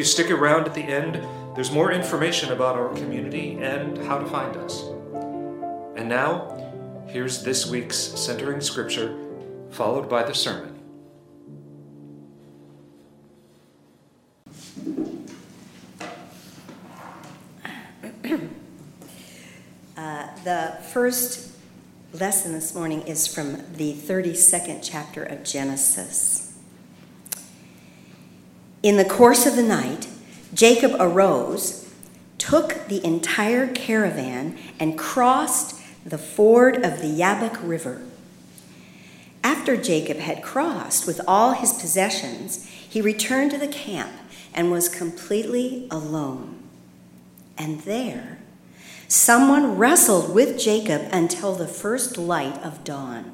you. Stick around at the end, there's more information about our community and how to find us. And now, here's this week's centering scripture, followed by the sermon. Uh, the first lesson this morning is from the 32nd chapter of Genesis. In the course of the night, Jacob arose, took the entire caravan, and crossed the ford of the Jabbok River. After Jacob had crossed with all his possessions, he returned to the camp and was completely alone. And there, someone wrestled with Jacob until the first light of dawn.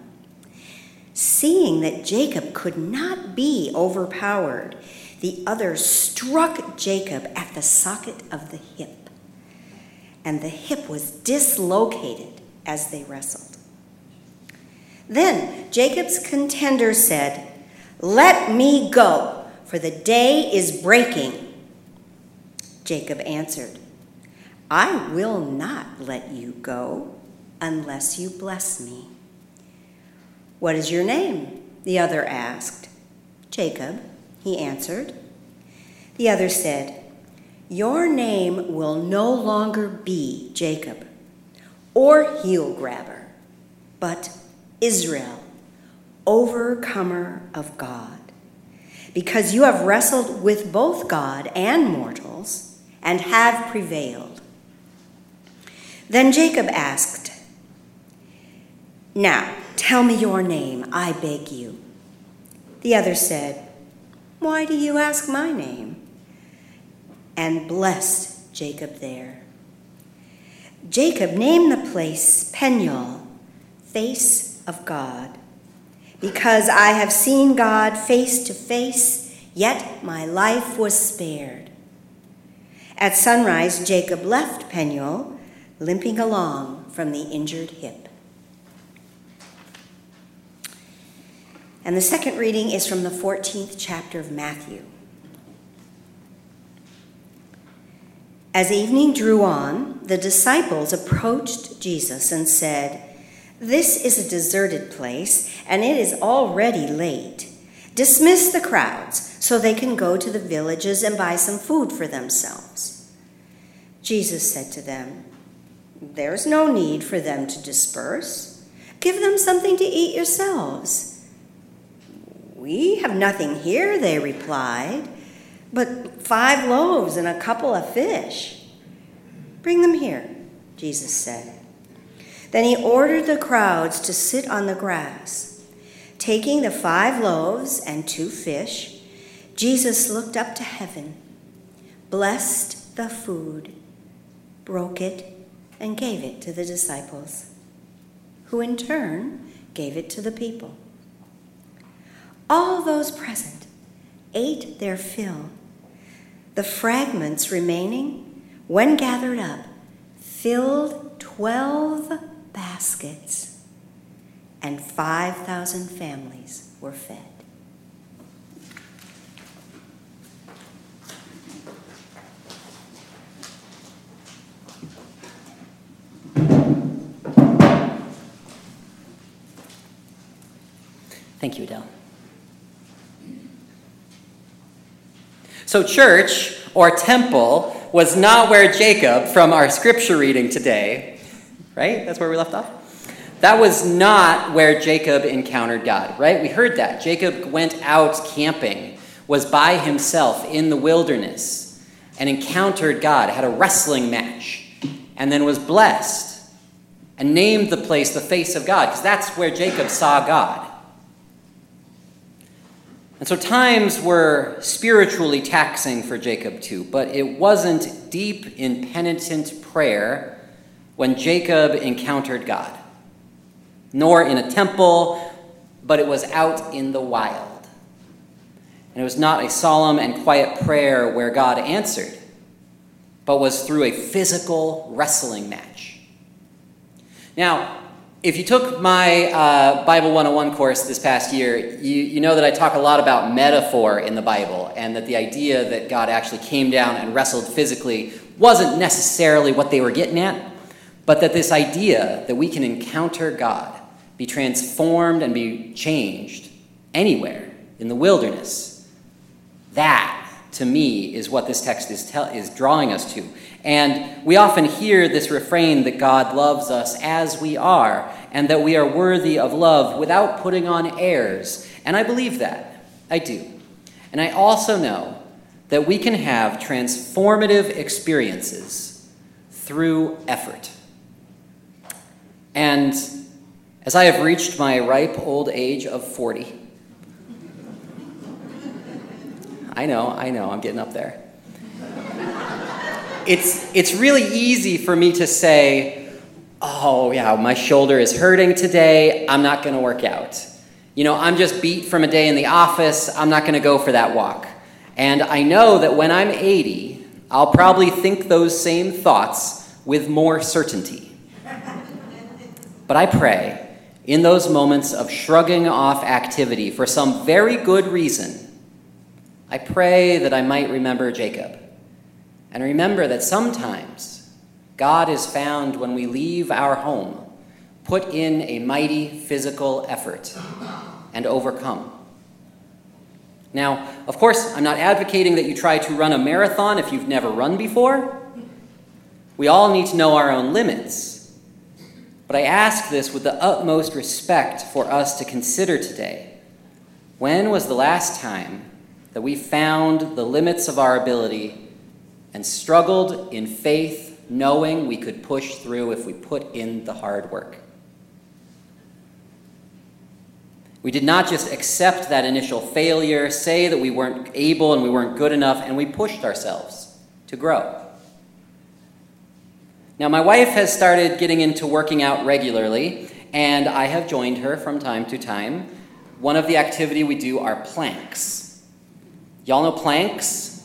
Seeing that Jacob could not be overpowered, the other struck Jacob at the socket of the hip, and the hip was dislocated as they wrestled. Then Jacob's contender said, Let me go, for the day is breaking. Jacob answered, I will not let you go unless you bless me. What is your name? The other asked. Jacob, he answered. The other said, Your name will no longer be Jacob or heel grabber, but Israel, overcomer of God, because you have wrestled with both God and mortals and have prevailed. Then Jacob asked, Now tell me your name, I beg you. The other said, Why do you ask my name? And blessed Jacob there. Jacob named the place Peniel, face of God, because I have seen God face to face, yet my life was spared. At sunrise, Jacob left Peniel limping along from the injured hip. And the second reading is from the 14th chapter of Matthew. As evening drew on, the disciples approached Jesus and said, This is a deserted place, and it is already late. Dismiss the crowds so they can go to the villages and buy some food for themselves. Jesus said to them, there's no need for them to disperse. Give them something to eat yourselves. We have nothing here, they replied, but five loaves and a couple of fish. Bring them here, Jesus said. Then he ordered the crowds to sit on the grass. Taking the five loaves and two fish, Jesus looked up to heaven, blessed the food, broke it, and gave it to the disciples, who in turn gave it to the people. All those present ate their fill. The fragments remaining, when gathered up, filled 12 baskets, and 5,000 families were fed. Thank you, Adele. So, church or temple was not where Jacob, from our scripture reading today, right? That's where we left off. That was not where Jacob encountered God, right? We heard that. Jacob went out camping, was by himself in the wilderness, and encountered God, had a wrestling match, and then was blessed and named the place the face of God, because that's where Jacob saw God. And so times were spiritually taxing for Jacob too, but it wasn't deep in penitent prayer when Jacob encountered God, nor in a temple, but it was out in the wild. And it was not a solemn and quiet prayer where God answered, but was through a physical wrestling match. Now, if you took my uh, Bible 101 course this past year, you, you know that I talk a lot about metaphor in the Bible, and that the idea that God actually came down and wrestled physically wasn't necessarily what they were getting at, but that this idea that we can encounter God, be transformed, and be changed anywhere in the wilderness, that to me is what this text is, tell, is drawing us to. And we often hear this refrain that God loves us as we are, and that we are worthy of love without putting on airs. And I believe that. I do. And I also know that we can have transformative experiences through effort. And as I have reached my ripe old age of 40, I know, I know, I'm getting up there. It's, it's really easy for me to say, oh, yeah, my shoulder is hurting today, I'm not going to work out. You know, I'm just beat from a day in the office, I'm not going to go for that walk. And I know that when I'm 80, I'll probably think those same thoughts with more certainty. But I pray in those moments of shrugging off activity for some very good reason I pray that I might remember Jacob and remember that sometimes God is found when we leave our home, put in a mighty physical effort, and overcome. Now, of course, I'm not advocating that you try to run a marathon if you've never run before. We all need to know our own limits. But I ask this with the utmost respect for us to consider today. When was the last time that we found the limits of our ability and struggled in faith, knowing we could push through if we put in the hard work. We did not just accept that initial failure, say that we weren't able and we weren't good enough, and we pushed ourselves to grow. Now, my wife has started getting into working out regularly, and I have joined her from time to time. One of the activity we do are planks. Y'all know planks?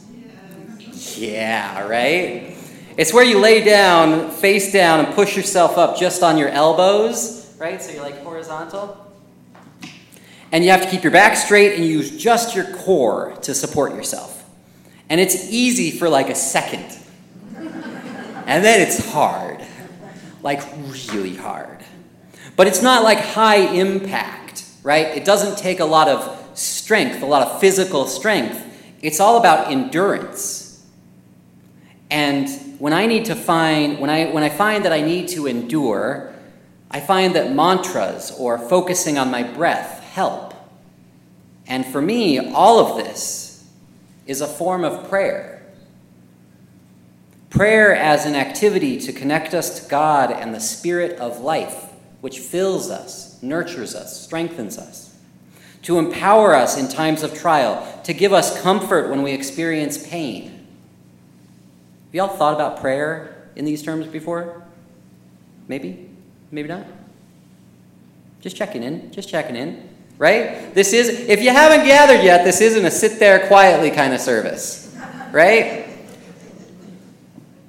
Yeah, right? It's where you lay down, face down, and push yourself up just on your elbows, right? So you're like horizontal. And you have to keep your back straight and use just your core to support yourself. And it's easy for like a second. And then it's hard. Like really hard. But it's not like high impact, right? It doesn't take a lot of strength, a lot of physical strength it's all about endurance. And when I need to find, when I, when I find that I need to endure, I find that mantras or focusing on my breath help. And for me, all of this is a form of prayer. Prayer as an activity to connect us to God and the Spirit of life, which fills us, nurtures us, strengthens us to empower us in times of trial, to give us comfort when we experience pain. Have y'all thought about prayer in these terms before? Maybe? Maybe not? Just checking in, just checking in, right? This is, if you haven't gathered yet, this isn't a sit there quietly kind of service, right?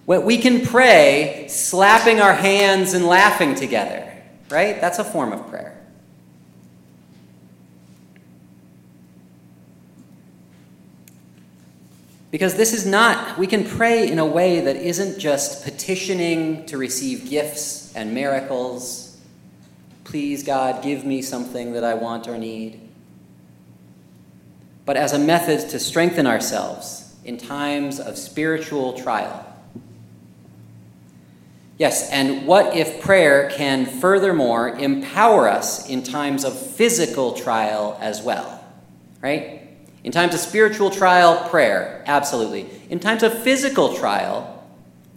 we can pray slapping our hands and laughing together, right? That's a form of prayer. Because this is not, we can pray in a way that isn't just petitioning to receive gifts and miracles. Please, God, give me something that I want or need. But as a method to strengthen ourselves in times of spiritual trial. Yes, and what if prayer can furthermore empower us in times of physical trial as well? Right? In times of spiritual trial, prayer, absolutely. In times of physical trial,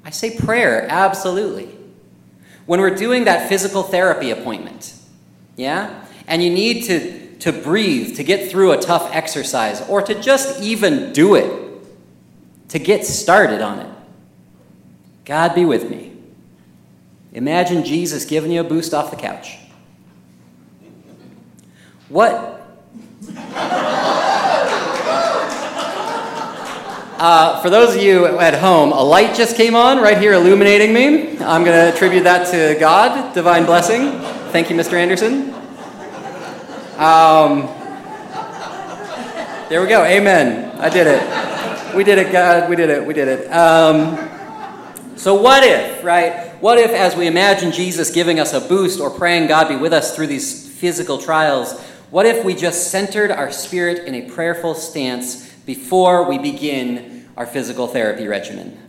I say prayer, absolutely. When we're doing that physical therapy appointment, yeah? And you need to, to breathe, to get through a tough exercise, or to just even do it, to get started on it. God be with me. Imagine Jesus giving you a boost off the couch. What? Uh, for those of you at home, a light just came on right here illuminating me. I'm going to attribute that to God, divine blessing. Thank you, Mr. Anderson. Um, there we go. Amen. I did it. We did it, God. We did it. We did it. Um, so, what if, right? What if, as we imagine Jesus giving us a boost or praying God be with us through these physical trials, what if we just centered our spirit in a prayerful stance before we begin our physical therapy regimen?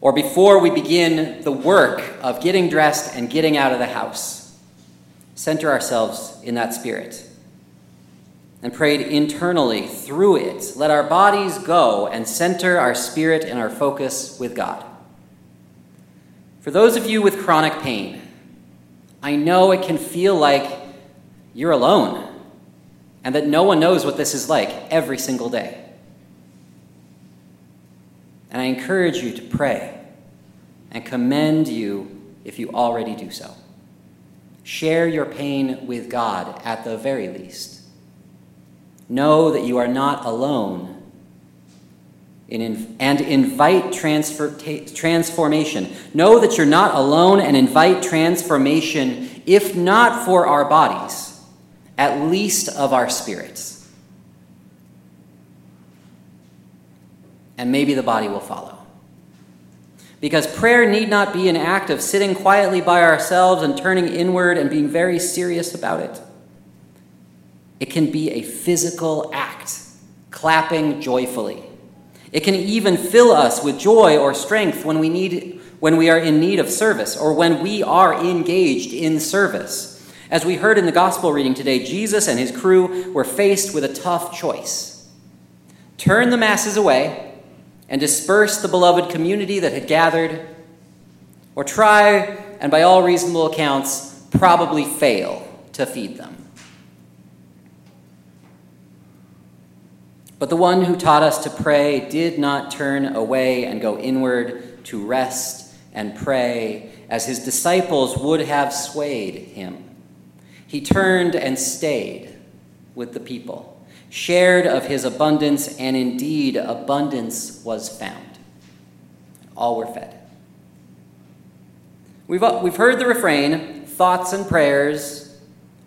Or before we begin the work of getting dressed and getting out of the house? Center ourselves in that spirit and prayed internally through it. Let our bodies go and center our spirit and our focus with God. For those of you with chronic pain, I know it can feel like you're alone and that no one knows what this is like every single day. And I encourage you to pray and commend you if you already do so. Share your pain with God at the very least. Know that you are not alone in, and invite transfer, transformation. Know that you're not alone and invite transformation, if not for our bodies, at least of our spirits. And maybe the body will follow. Because prayer need not be an act of sitting quietly by ourselves and turning inward and being very serious about it. It can be a physical act, clapping joyfully. It can even fill us with joy or strength when we need when we are in need of service or when we are engaged in service. As we heard in the gospel reading today, Jesus and his crew were faced with a tough choice. Turn the masses away and disperse the beloved community that had gathered, or try, and by all reasonable accounts, probably fail to feed them. But the one who taught us to pray did not turn away and go inward to rest and pray as his disciples would have swayed him. He turned and stayed with the people, shared of his abundance, and indeed abundance was found. All were fed. We've, uh, we've heard the refrain thoughts and prayers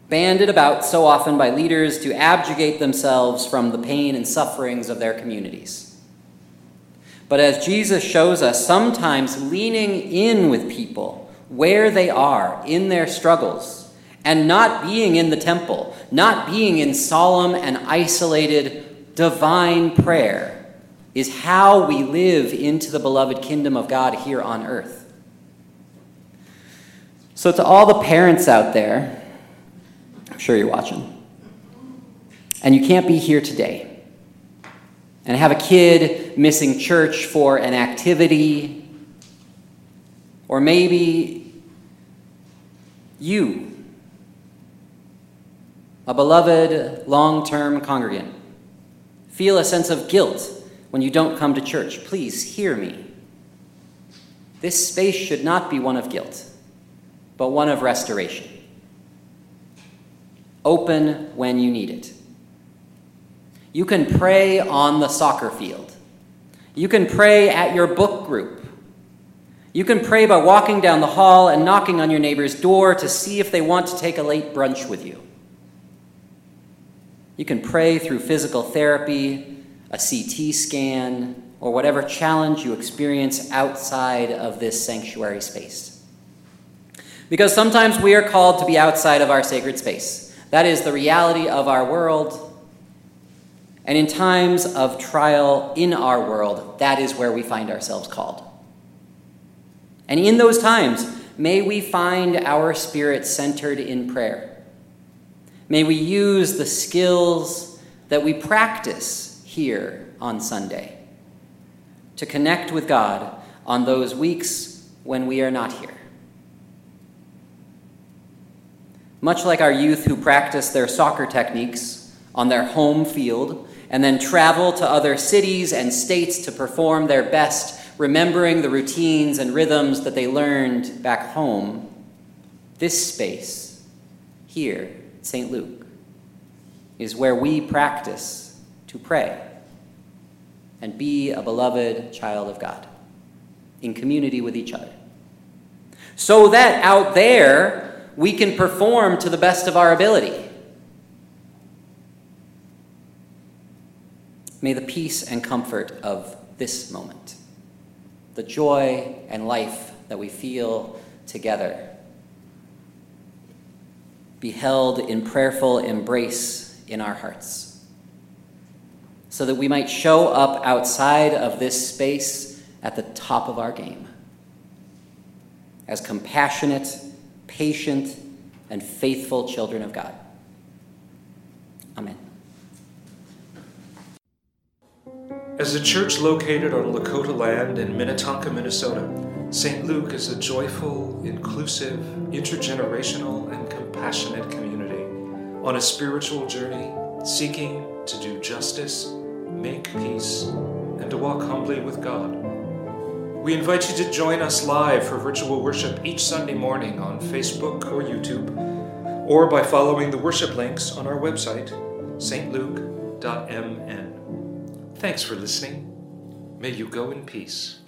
banded about so often by leaders to abjugate themselves from the pain and sufferings of their communities. But as Jesus shows us, sometimes leaning in with people where they are in their struggles and not being in the temple, not being in solemn and isolated divine prayer is how we live into the beloved kingdom of God here on earth. So, to all the parents out there, I'm sure you're watching. And you can't be here today. And have a kid missing church for an activity. Or maybe you, a beloved long term congregant, feel a sense of guilt when you don't come to church. Please hear me. This space should not be one of guilt, but one of restoration open when you need it. You can pray on the soccer field. You can pray at your book group. You can pray by walking down the hall and knocking on your neighbor's door to see if they want to take a late brunch with you. You can pray through physical therapy, a CT scan, or whatever challenge you experience outside of this sanctuary space. Because sometimes we are called to be outside of our sacred space. That is the reality of our world. And in times of trial in our world, that is where we find ourselves called. And in those times, may we find our spirit centered in prayer. May we use the skills that we practice here on Sunday to connect with God on those weeks when we are not here. Much like our youth who practice their soccer techniques on their home field and then travel to other cities and states to perform their best, remembering the routines and rhythms that they learned back home, this space here St. Luke is where we practice to pray and be a beloved child of God in community with each other. So that out there, we can perform to the best of our ability. May the peace and comfort of this moment, the joy and life that we feel together, be held in prayerful embrace in our hearts, so that we might show up outside of this space at the top of our game as compassionate, patient, and faithful children of God. Amen. As a church located on Lakota land in Minnetonka, Minnesota, St. Luke is a joyful, inclusive, intergenerational, and compassionate community on a spiritual journey seeking to do justice, make peace, and to walk humbly with God. We invite you to join us live for virtual worship each Sunday morning on Facebook or YouTube, or by following the worship links on our website, stluke.mn. Thanks for listening. May you go in peace.